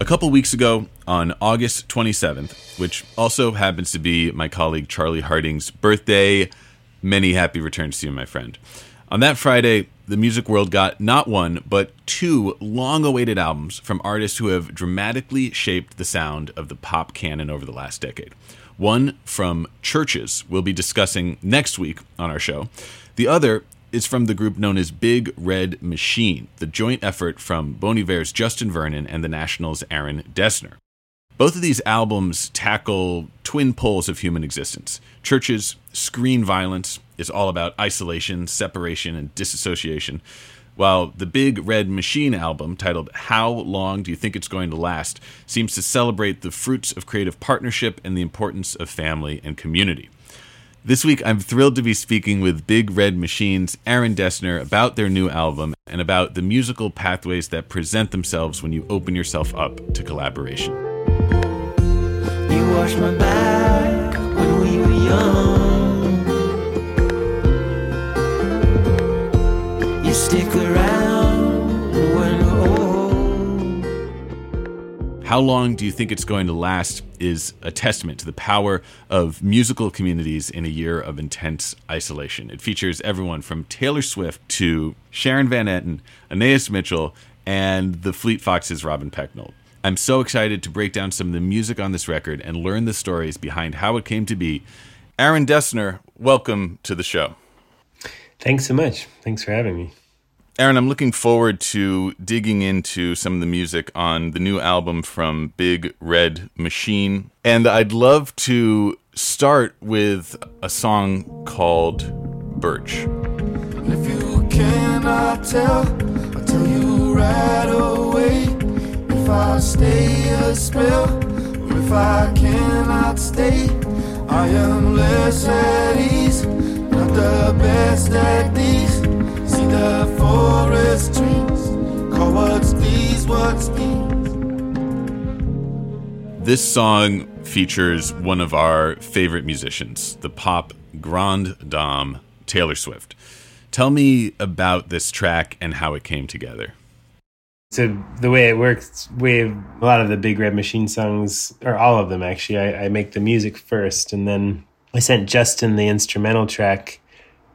A couple weeks ago, on August 27th, which also happens to be my colleague Charlie Harding's birthday, many happy returns to you, my friend. On that Friday, the music world got not one, but two long awaited albums from artists who have dramatically shaped the sound of the pop canon over the last decade. One from CHVRCHES, we'll be discussing next week on our show. The other is from the group known as Big Red Machine, the joint effort from Bon Iver's Justin Vernon and the National's Aaron Dessner. Both of these albums tackle twin poles of human existence. CHVRCHES' screen violence is all about isolation, separation, and disassociation, while the Big Red Machine album, titled How Long Do You Think It's Going to Last, seems to celebrate the fruits of creative partnership and the importance of family and community. This week, I'm thrilled to be speaking with Big Red Machine's Aaron Dessner about their new album and about the musical pathways that present themselves when you open yourself up to collaboration. How long do you think it's going to last is a testament to the power of musical communities in a year of intense isolation. It features everyone from Taylor Swift to Sharon Van Etten, Anais Mitchell, and the Fleet Foxes' Robin Pecknold. I'm so excited to break down some of the music on this record and learn the stories behind how it came to be. Aaron Dessner, welcome to the show. Thanks so much. Thanks for having me. Aaron, I'm looking forward to digging into some of the music on the new album from Big Red Machine. And I'd love to start with a song called Birch. If you cannot tell, I'll tell you right away. If I stay a spell, or if I cannot stay, I am less at ease, not the best at these. See the forest trees, call what's these, what's these. This song features one of our favorite musicians, the pop grande dame Taylor Swift. Tell me about this track and how it came together. So the way it works, we have a lot of the Big Red Machine songs, or all of them actually. I, I make the music first, and then I sent Justin the instrumental track,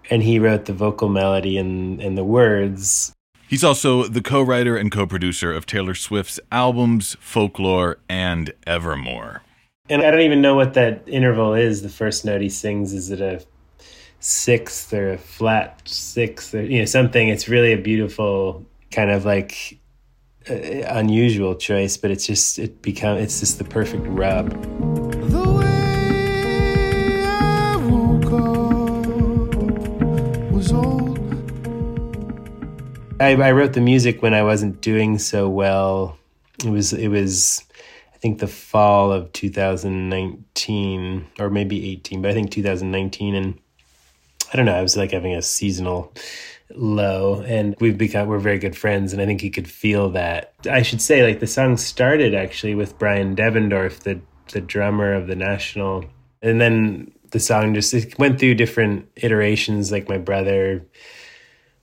and he wrote the vocal melody and and the words. He's also the co writer and co producer of Taylor Swift's albums, Folklore, and Evermore. And I don't even know what that interval is. The first note he sings is it a sixth or a flat sixth or you know something. It's really a beautiful kind of like unusual choice, but it's just it become it's just the perfect rub. The way I woke up was old. I, I wrote the music when I wasn't doing so well. It was it was I think the fall of 2019 or maybe 18, but I think 2019 and I don't know, I was like having a seasonal low and we've become we're very good friends and I think he could feel that. I should say like the song started actually with Bryan Devendorf, the the drummer of the National. And then the song just it went through different iterations like my brother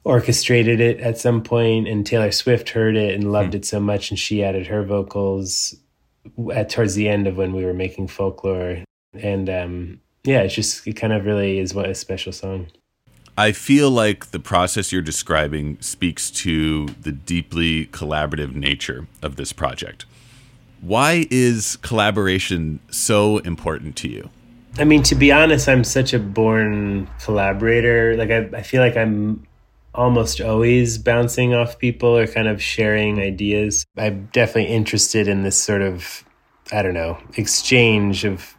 orchestrated it at some point and Taylor Swift heard it and loved it so much and she added her vocals at towards the end of when we were making folklore and um yeah it's just it kind of really is what a special song I feel like the process you're describing speaks to the deeply collaborative nature of this project. Why is collaboration so important to you? I mean, to be honest, I'm such a born collaborator. Like, I, I feel like I'm almost always bouncing off people or kind of sharing ideas. I'm definitely interested in this sort of I don't know, exchange of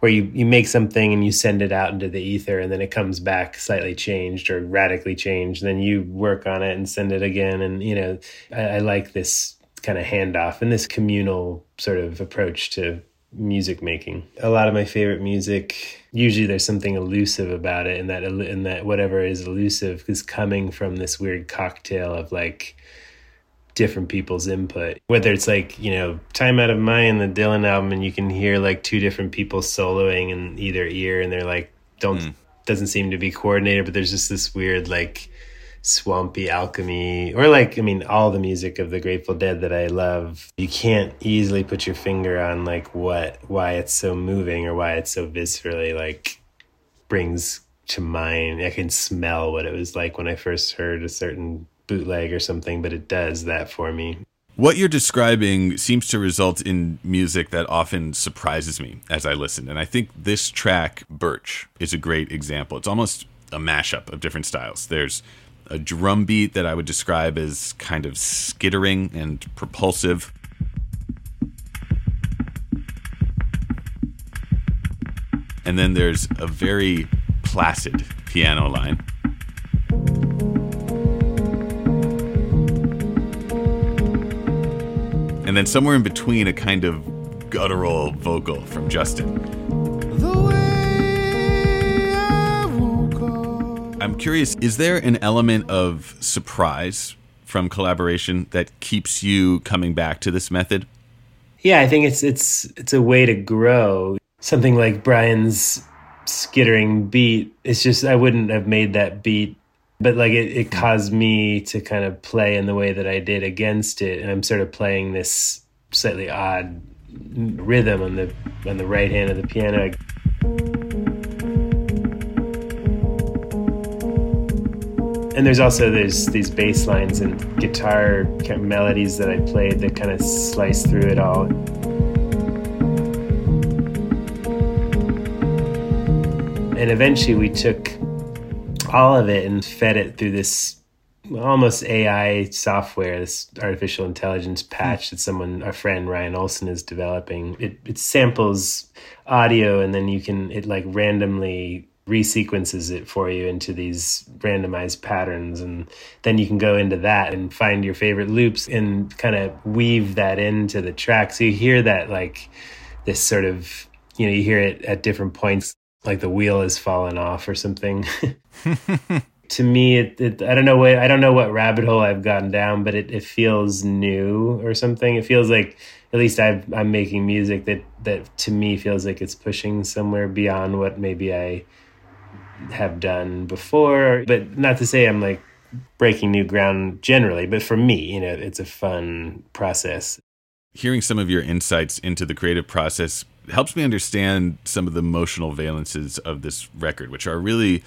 where you, you make something and you send it out into the ether and then it comes back slightly changed or radically changed. Then you work on it and send it again. And, you know, I, I like this kind of handoff and this communal sort of approach to music making. A lot of my favorite music, usually there's something elusive about it, and that and that whatever is elusive is coming from this weird cocktail of like different people's input. Whether it's like, you know, Time Out of Mind, the Dylan album, and you can hear like two different people soloing in either ear, and they're like, don't, mm. doesn't seem to be coordinated, but there's just this weird, like, swampy alchemy, or like, I mean, all the music of the Grateful Dead that I love. You can't easily put your finger on like what, why it's so moving or why it's so viscerally like brings to mind. I can smell what it was like when I first heard a certain bootleg or something, but it does that for me. What you're describing seems to result in music that often surprises me as I listen. And I think this track, Birch, is a great example. It's almost a mashup of different styles. There's a drum beat that I would describe as kind of skittering and propulsive. And then there's a very placid piano line. And then somewhere in between a kind of guttural vocal from Justin. I'm curious, is there an element of surprise from collaboration that keeps you coming back to this method? Yeah, I think it's it's it's a way to grow. Something like Bryan's skittering beat, it's just I wouldn't have made that beat but like it, it caused me to kind of play in the way that I did against it, and I'm sort of playing this slightly odd rhythm on the on the right hand of the piano. And there's also there's these bass lines and guitar kind of melodies that I played that kind of slice through it all. And eventually we took all of it and fed it through this almost AI software, this artificial intelligence patch that someone, a friend Ryan Olson, is developing. It, it samples audio and then you can it like randomly resequences it for you into these randomized patterns. And then you can go into that and find your favorite loops and kind of weave that into the track. So you hear that like this sort of you know you hear it at different points like the wheel has fallen off or something. to me, it, it, I don't know what I don't know what rabbit hole I've gotten down, but it, it feels new or something. It feels like at least i am making music that that to me feels like it's pushing somewhere beyond what maybe I have done before. But not to say I'm like breaking new ground generally, but for me, you know, it's a fun process. Hearing some of your insights into the creative process helps me understand some of the emotional valences of this record, which are really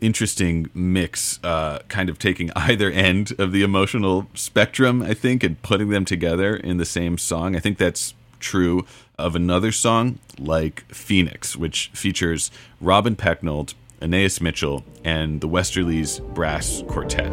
interesting mix, uh, kind of taking either end of the emotional spectrum, I think, and putting them together in the same song. I think that's true of another song like Phoenix, which features Robin Pecknold, Anais Mitchell, and the Westerlies Brass Quartet.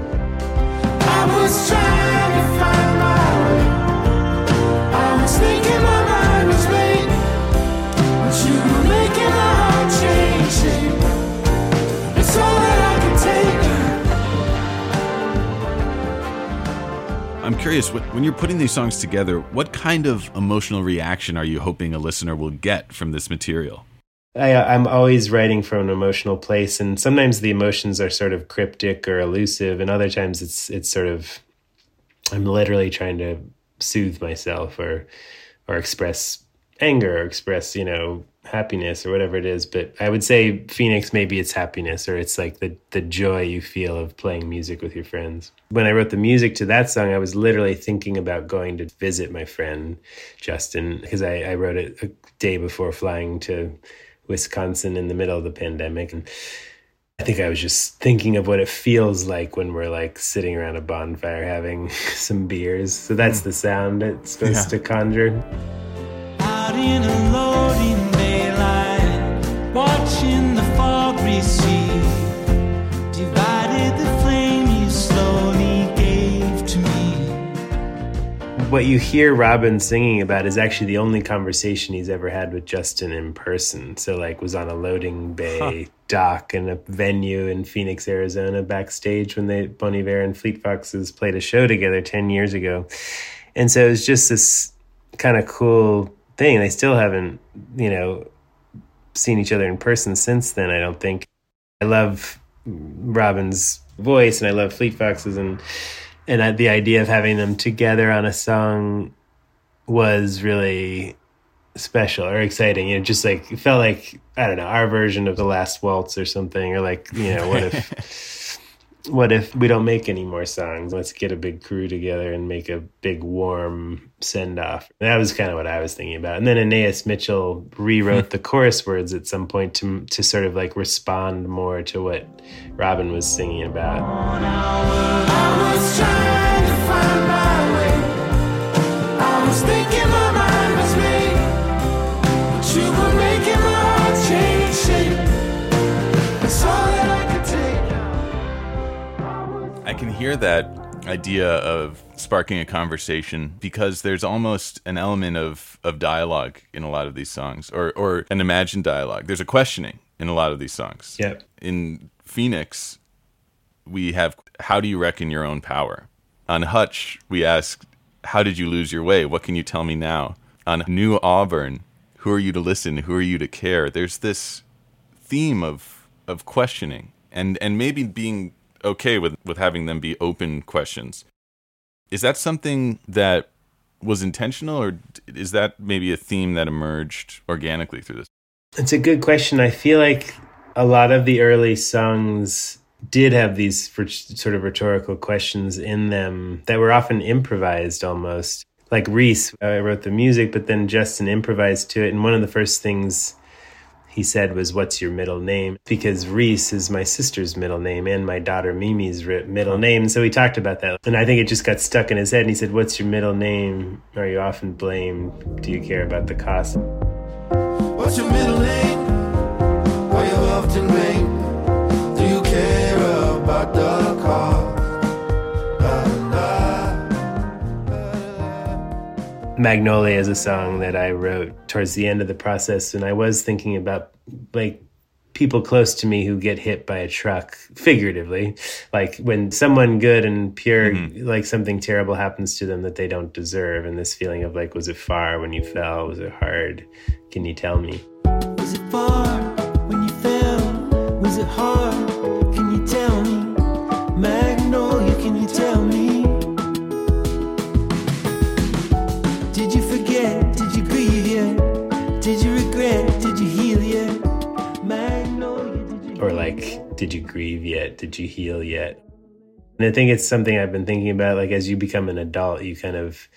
I'm curious, when you're putting these songs together, what kind of emotional reaction are you hoping a listener will get from this material? I, am always writing from an emotional place, and sometimes the emotions are sort of cryptic or elusive, and other times it's it's sort of I'm literally trying to soothe myself or or express anger or express you know happiness or whatever it is but i would say phoenix maybe it's happiness or it's like the the joy you feel of playing music with your friends when i wrote the music to that song i was literally thinking about going to visit my friend justin because I, I wrote it a day before flying to wisconsin in the middle of the pandemic and I think I was just thinking of what it feels like when we're like sitting around a bonfire having some beers. So that's mm. the sound it's supposed yeah. to conjure. Out in a watching the fog recede, divided the flame you slowly gave to me. what you hear Robin singing about is actually the only conversation he's ever had with Justin in person. So, like, was on a loading bay huh. dock in a venue in Phoenix, Arizona, backstage when they Bon Iver and Fleet Foxes played a show together ten years ago, and so it was just this kind of cool thing. They still haven't, you know, seen each other in person since then. I don't think. I love Robin's voice, and I love Fleet Foxes, and and the idea of having them together on a song was really special or exciting. You know, just like it felt like I don't know our version of the Last Waltz or something, or like you know what if. what if we don't make any more songs? Let's get a big crew together and make a big warm send off. That was kind of what I was thinking about. And then Anaïs Mitchell rewrote the chorus words at some point to to sort of like respond more to what Robin was singing about. Hear that idea of sparking a conversation because there's almost an element of, of dialogue in a lot of these songs or, or an imagined dialogue. There's a questioning in a lot of these songs. Yep. In Phoenix, we have How Do You Reckon Your Own Power? On Hutch, we ask How did you lose your way? What can you tell me now? On New Auburn, Who are you to listen? Who are you to care? There's this theme of, of questioning and, and maybe being okay with with having them be open questions. Is that something that was intentional, or is that maybe a theme that emerged organically through this? It's a good question. I feel like a lot of the early songs did have these sort of rhetorical questions in them that were often improvised almost. Like Reese, I wrote the music, but then Justin improvised to it. And one of the first things he said was, What's your middle name? Because Reese is my sister's middle name and my daughter Mimi's middle name. So we talked about that. And I think it just got stuck in his head. And he said, What's your middle name? Are you often blamed? Do you care about the cost? What's your middle name? Are you often blamed? Do you care about the cost? Magnolia is a song that I wrote towards the end of the process, and I was thinking about like people close to me who get hit by a truck figuratively. Like when someone good and pure mm-hmm. like something terrible happens to them that they don't deserve and this feeling of like was it far when you fell? Was it hard? Can you tell me? Was it far when you fell? Was it hard did you grieve yet? Did you heal yet? And I think it's something I've been thinking about. Like, as you become an adult, you kind of,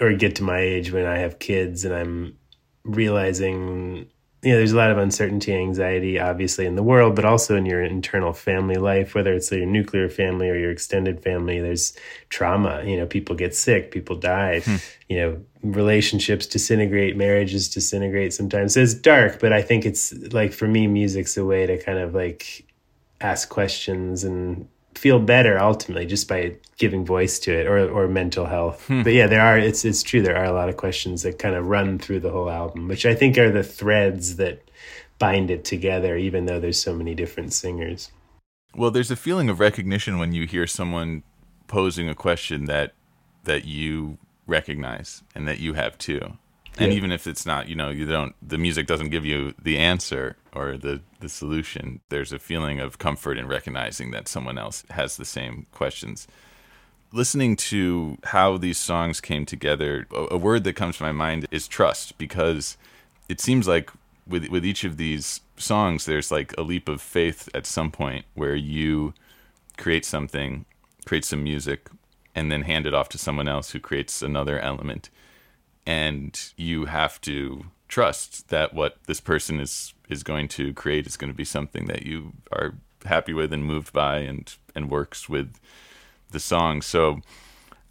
or get to my age when I have kids and I'm realizing you know, there's a lot of uncertainty, anxiety, obviously, in the world, but also in your internal family life, whether it's your nuclear family or your extended family. There's trauma. You know, people get sick, people die. Hmm. You know, relationships disintegrate, marriages disintegrate. Sometimes so it's dark, but I think it's like for me, music's a way to kind of like ask questions and feel better ultimately just by giving voice to it or or mental health. Hmm. But yeah, there are it's it's true there are a lot of questions that kind of run through the whole album, which I think are the threads that bind it together even though there's so many different singers. Well, there's a feeling of recognition when you hear someone posing a question that that you recognize and that you have too and yeah. even if it's not you know you don't the music doesn't give you the answer or the the solution there's a feeling of comfort in recognizing that someone else has the same questions listening to how these songs came together a, a word that comes to my mind is trust because it seems like with with each of these songs there's like a leap of faith at some point where you create something create some music and then hand it off to someone else who creates another element and you have to trust that what this person is is going to create is going to be something that you are happy with and moved by and and works with the song. So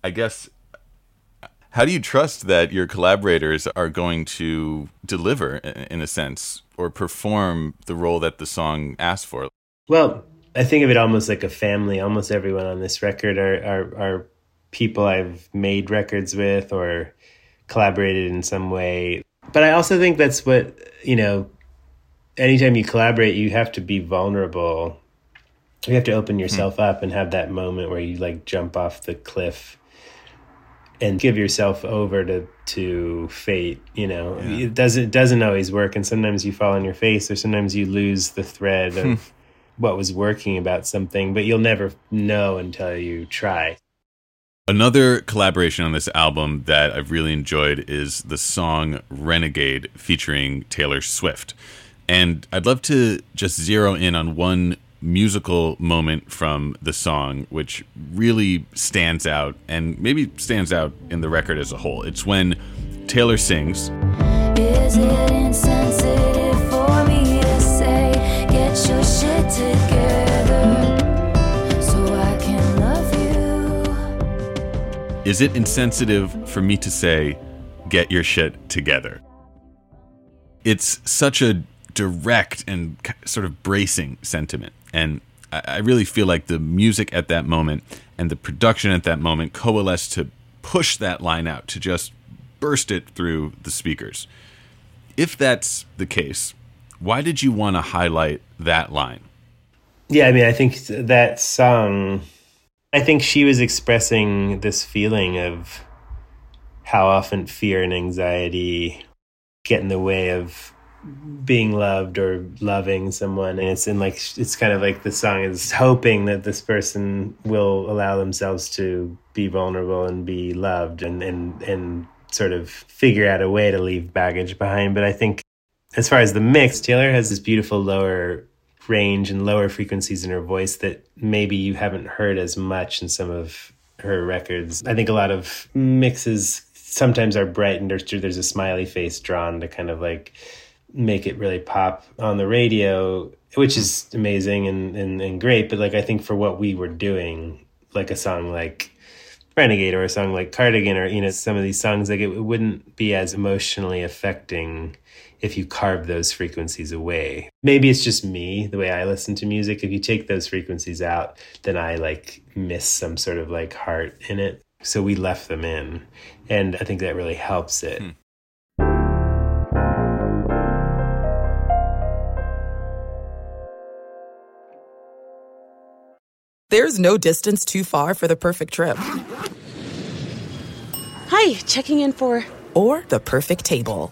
i guess how do you trust that your collaborators are going to deliver in a sense or perform the role that the song asks for? Well i think of it almost like a family. Almost everyone on this record are are, are people I've made records with or collaborated in some way. But I also think that's what, you know, anytime you collaborate, you have to be vulnerable. You have to open yourself up and have that moment where you like jump off the cliff and give yourself over to to fate you know Yeah. it doesn't it doesn't always work and sometimes you fall on your face or sometimes you lose the thread of what was working about something but you'll never know until you try Another collaboration on this album that I've really enjoyed is the song Renegade featuring Taylor Swift. And I'd love to just zero in on one musical moment from the song, which really stands out and maybe stands out in the record as a whole. It's when Taylor sings, Is it insensitive for me to say, get your shit together Is it insensitive for me to say, get your shit together? It's such a direct and sort of bracing sentiment. And I really feel like the music at that moment and the production at that moment coalesced to push that line out, to just burst it through the speakers. If that's the case, why did you want to highlight that line? yeah i mean i think that song um, i think she was expressing this feeling of how often fear and anxiety get in the way of being loved or loving someone. And it's in like it's kind of like the song is hoping that this person will allow themselves to be vulnerable and be loved and and and sort of figure out a way to leave baggage behind. But i think as far as the mix taylor has this beautiful lower range and lower frequencies in her voice that maybe you haven't heard as much in some of her records. I think a lot of mixes sometimes are brightened or there's a smiley face drawn to kind of like make it really pop on the radio, which is amazing and, and, and great. But like, I think for what we were doing, like a song like Renegade or a song like Cardigan or, you know, some of these songs, like it, it wouldn't be as emotionally affecting if you carve those frequencies away. Maybe it's just me, the way I listen to music. If you take those frequencies out, then I like miss some sort of like heart in it. So we left them in. And I think that really helps it. Hmm. There's no distance too far for the perfect trip Hi, checking in for. or the perfect table.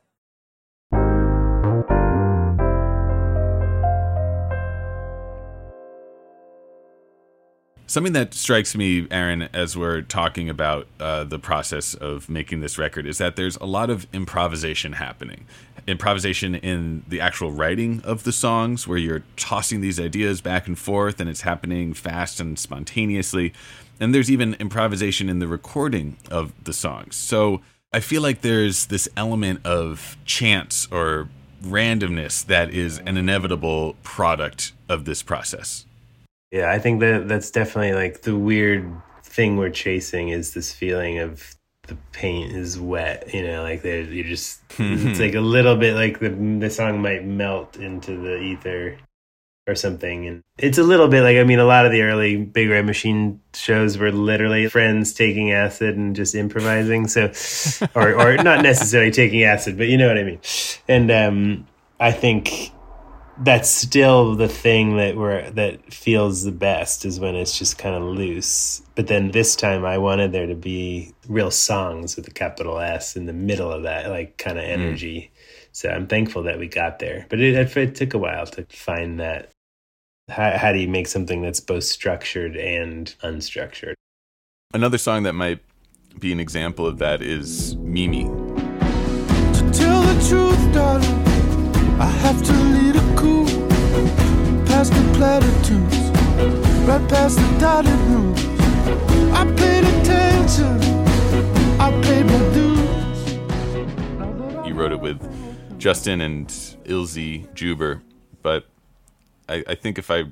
Something that strikes me, Aaron, as we're talking about uh, the process of making this record, is that there's a lot of improvisation happening. Improvisation in the actual writing of the songs, where you're tossing these ideas back and forth and it's happening fast and spontaneously. And there's even improvisation in the recording of the songs. So I feel like there's this element of chance or randomness that is an inevitable product of this process. Yeah, I think that that's definitely like the weird thing we're chasing is this feeling of the paint is wet. You know, like they you just it's like a little bit like the the song might melt into the ether or something, and it's a little bit like I mean, a lot of the early Big Red Machine shows were literally friends taking acid and just improvising. So, or or not necessarily taking acid, but you know what I mean. And um, I think that's still the thing that we're that feels the best is when it's just kind of loose. But then this time I wanted there to be real songs with a capital S in the middle of that like kind of mm. energy. So I'm thankful that we got there. But it, it took a while to find that. How, how do you make something that's both structured and unstructured? Another song that might be an example of that is Mimi. To tell the truth, darling, I have to lead a coup. Past the platitudes, right past the dotted rooms. I paid attention, I paid my dues. You wrote it with Justin and Ilsey Juber. but I, I think if I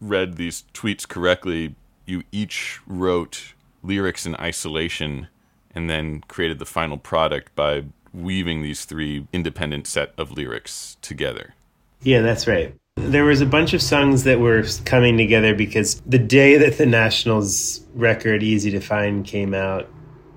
read these tweets correctly, you each wrote lyrics in isolation and then created the final product by weaving these three independent set of lyrics together. Yeah, that's right. There was a bunch of songs that were coming together because the day that the Nationals record Easy to Find came out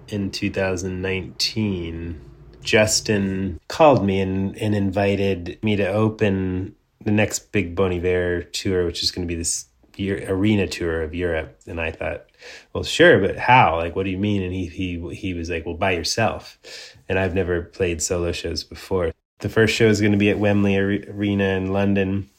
in 2019, Justin called me and, and invited me to open the next big Bon Iver tour, which is going to be this year, arena tour of Europe. And I thought, well, sure, but how? Like, what do you mean? And he he he was like, well, by yourself. And I've never played solo shows before. The first show is going to be at Wembley Arena in London.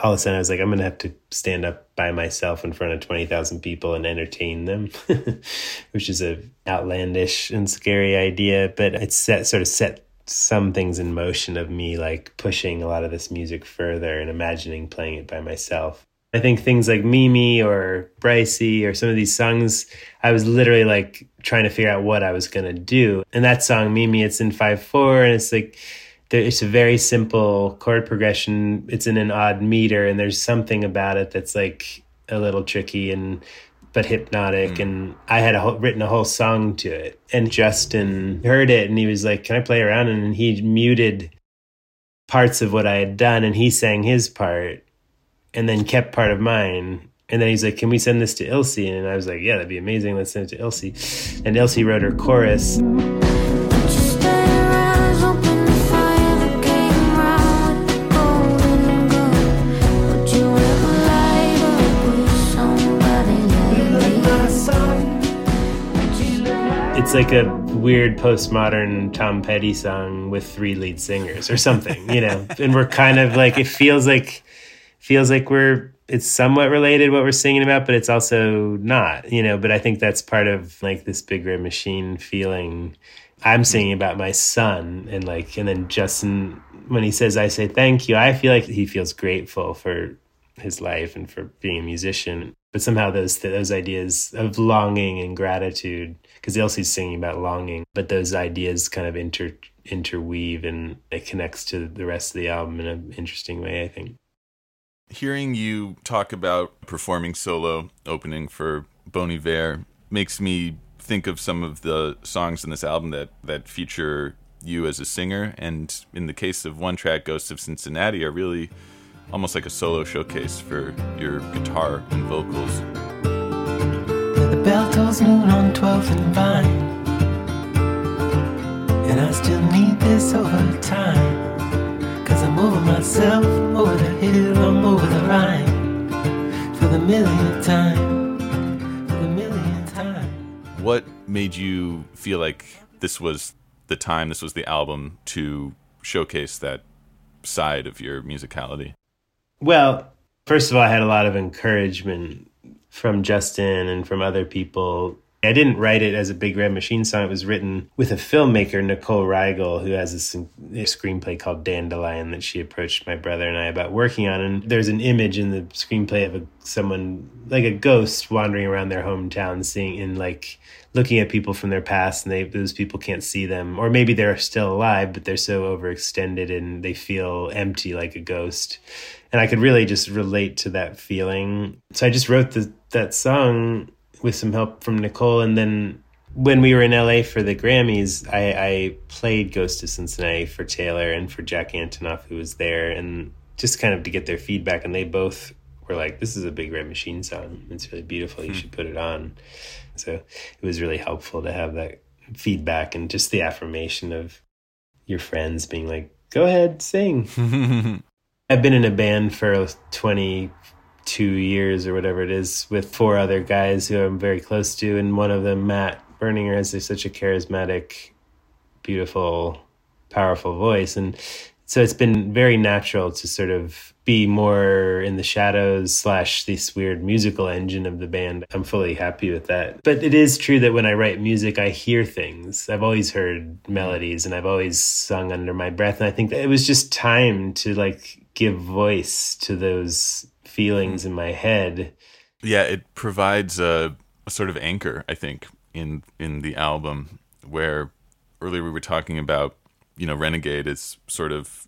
All of a sudden, I was like, I'm going to have to stand up by myself in front of 20,000 people and entertain them, which is a outlandish and scary idea. But it set, sort of set some things in motion of me like pushing a lot of this music further and imagining playing it by myself. I think things like Mimi or Brycie or some of these songs, I was literally like trying to figure out what I was going to do. And that song, Mimi, it's in 5 4, and it's like, it's a very simple chord progression. It's in an odd meter, and there's something about it that's like a little tricky and but hypnotic. Mm. And I had a whole, written a whole song to it. And Justin heard it, and he was like, "Can I play around?" And he muted parts of what I had done, and he sang his part and then kept part of mine. And then he's like, "Can we send this to Ilsey?" And I was like, "Yeah, that'd be amazing. Let's send it to Ilsey." And Ilsey wrote her chorus. It's like a weird postmodern Tom Petty song with three lead singers or something, you know. and we're kind of like it feels like feels like we're it's somewhat related what we're singing about, but it's also not, you know. But I think that's part of like this big red machine feeling. I'm singing about my son, and like, and then Justin, when he says, I say thank you, I feel like he feels grateful for his life and for being a musician. But somehow those those ideas of longing and gratitude, because Ilsey's singing about longing, but those ideas kind of inter interweave and it connects to the rest of the album in an interesting way, I think hearing you talk about performing solo opening for Bon Iver makes me think of some of the songs in this album that that feature you as a singer and in the case of one track Ghosts of Cincinnati are really almost like a solo showcase for your guitar and vocals. The bell tolls noon on 12th and Vine And I still need this over time Cause I'm over myself, over the hill, I'm over the Rhine. For the millionth time, for the millionth time. What made you feel like this was the time, this was the album to showcase that side of your musicality? Well, first of all, I had a lot of encouragement from Justin and from other people I didn't write it as a Big Red Machine song. It was written with a filmmaker, Nicole Riegel, who has a, screenplay called Dandelion that she approached my brother and I about working on. And there's an image in the screenplay of a, someone like a ghost wandering around their hometown, seeing and like looking at people from their past, and they those people can't see them, or maybe they're still alive, but they're so overextended and they feel empty like a ghost. And I could really just relate to that feeling. So I just wrote the, that song with some help from Nicole. And then when we were in LA for the Grammys, I, I played Ghost of Cincinnati for Taylor and for Jack Antonoff, who was there, and just kind of to get their feedback. And they both were like, "This is a Big Red Machine song. It's really beautiful. You hmm. should put it on." So it was really helpful to have that feedback and just the affirmation of your friends being like, "Go ahead, sing." I've been in a band for 22 years or whatever it is with four other guys who I'm very close to, and one of them, Matt Berninger, has such a charismatic, beautiful, powerful voice, and so it's been very natural to sort of be more in the shadows slash this weird musical engine of the band. I'm fully happy with that. But it is true that when I write music, I hear things. I've always heard melodies and I've always sung under my breath. And I think that it was just time to like give voice to those feelings hmm. in my head. Yeah, it provides a, a sort of anchor, I think, in in the album where earlier we were talking about, you know, Renegade is sort of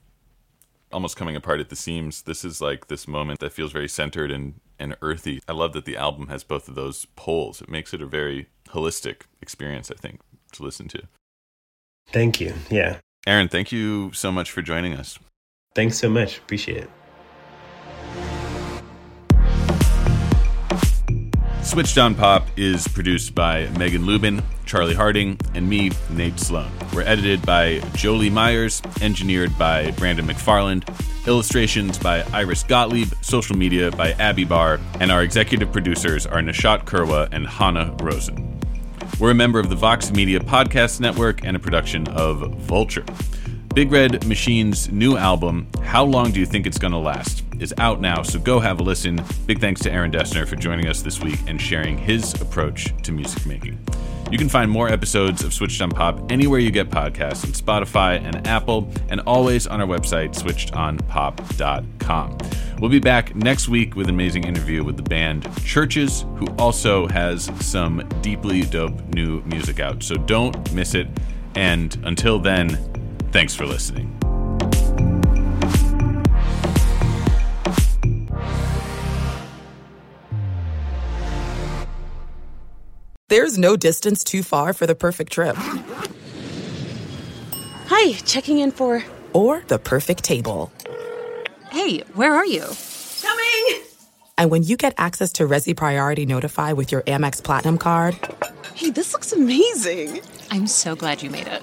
almost coming apart at the seams. This is like this moment that feels very centered and, and earthy. I love that the album has both of those poles. It makes it a very holistic experience, I think, to listen to. Thank you. Yeah. Aaron, thank you so much for joining us. Thanks so much. Appreciate it. Switched on Pop is produced by Megan Lubin, Charlie Harding, and me, Nate Sloan. We're edited by Jolie Myers, engineered by Brandon McFarland, illustrations by Iris Gottlieb, social media by Abby Barr, and our executive producers are Nishat Kurwa and Hannah Rosen. We're a member of the Vox Media Podcast Network and a production of Vulture. Big Red Machine's new album, How Long Do You Think It's Gonna Last, is out now, so go have a listen. Big thanks to Aaron Dessner for joining us this week and sharing his approach to music making. You can find more episodes of Switched on Pop anywhere you get podcasts on Spotify and Apple, and always on our website, switchedonpop.com. We'll be back next week with an amazing interview with the band CHVRCHES, who also has some deeply dope new music out. So don't miss it. And until then, thanks for listening. There's no distance too far for the perfect trip. Hi, checking in for. Or the perfect table. Hey, where are you? Coming! And when you get access to Resy Priority Notify with your Amex Platinum card Hey, this looks amazing. I'm so glad you made it.